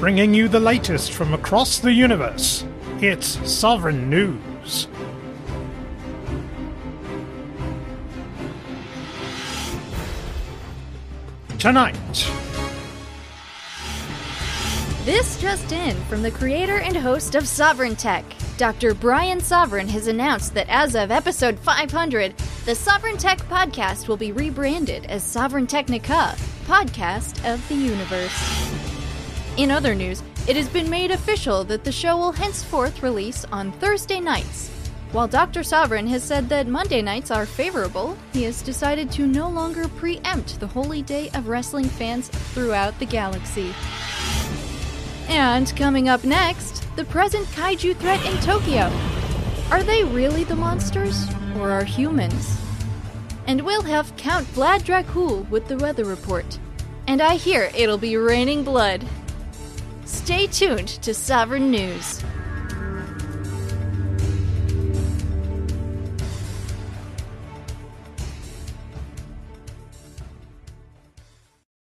bringing you the latest from across the universe. It's Sovereign News. Tonight, This just in from the creator and host of Sovereign Tech. Dr. Brian Sovereign has announced that as of episode 500, the Sovereign Tech podcast will be rebranded as Sovereign Technica, Podcast of the Universe. In other news, it has been made official that the show will henceforth release on Thursday nights. While Dr. Sovereign has said that Monday nights are favorable, he has decided to no longer preempt the holy day of wrestling fans throughout the galaxy. And coming up next, the present kaiju threat in Tokyo. Are they really the monsters, or are humans? And we'll have Count Vlad Dracul with the weather report. And I hear it'll be raining blood. Stay tuned to Sovereign News.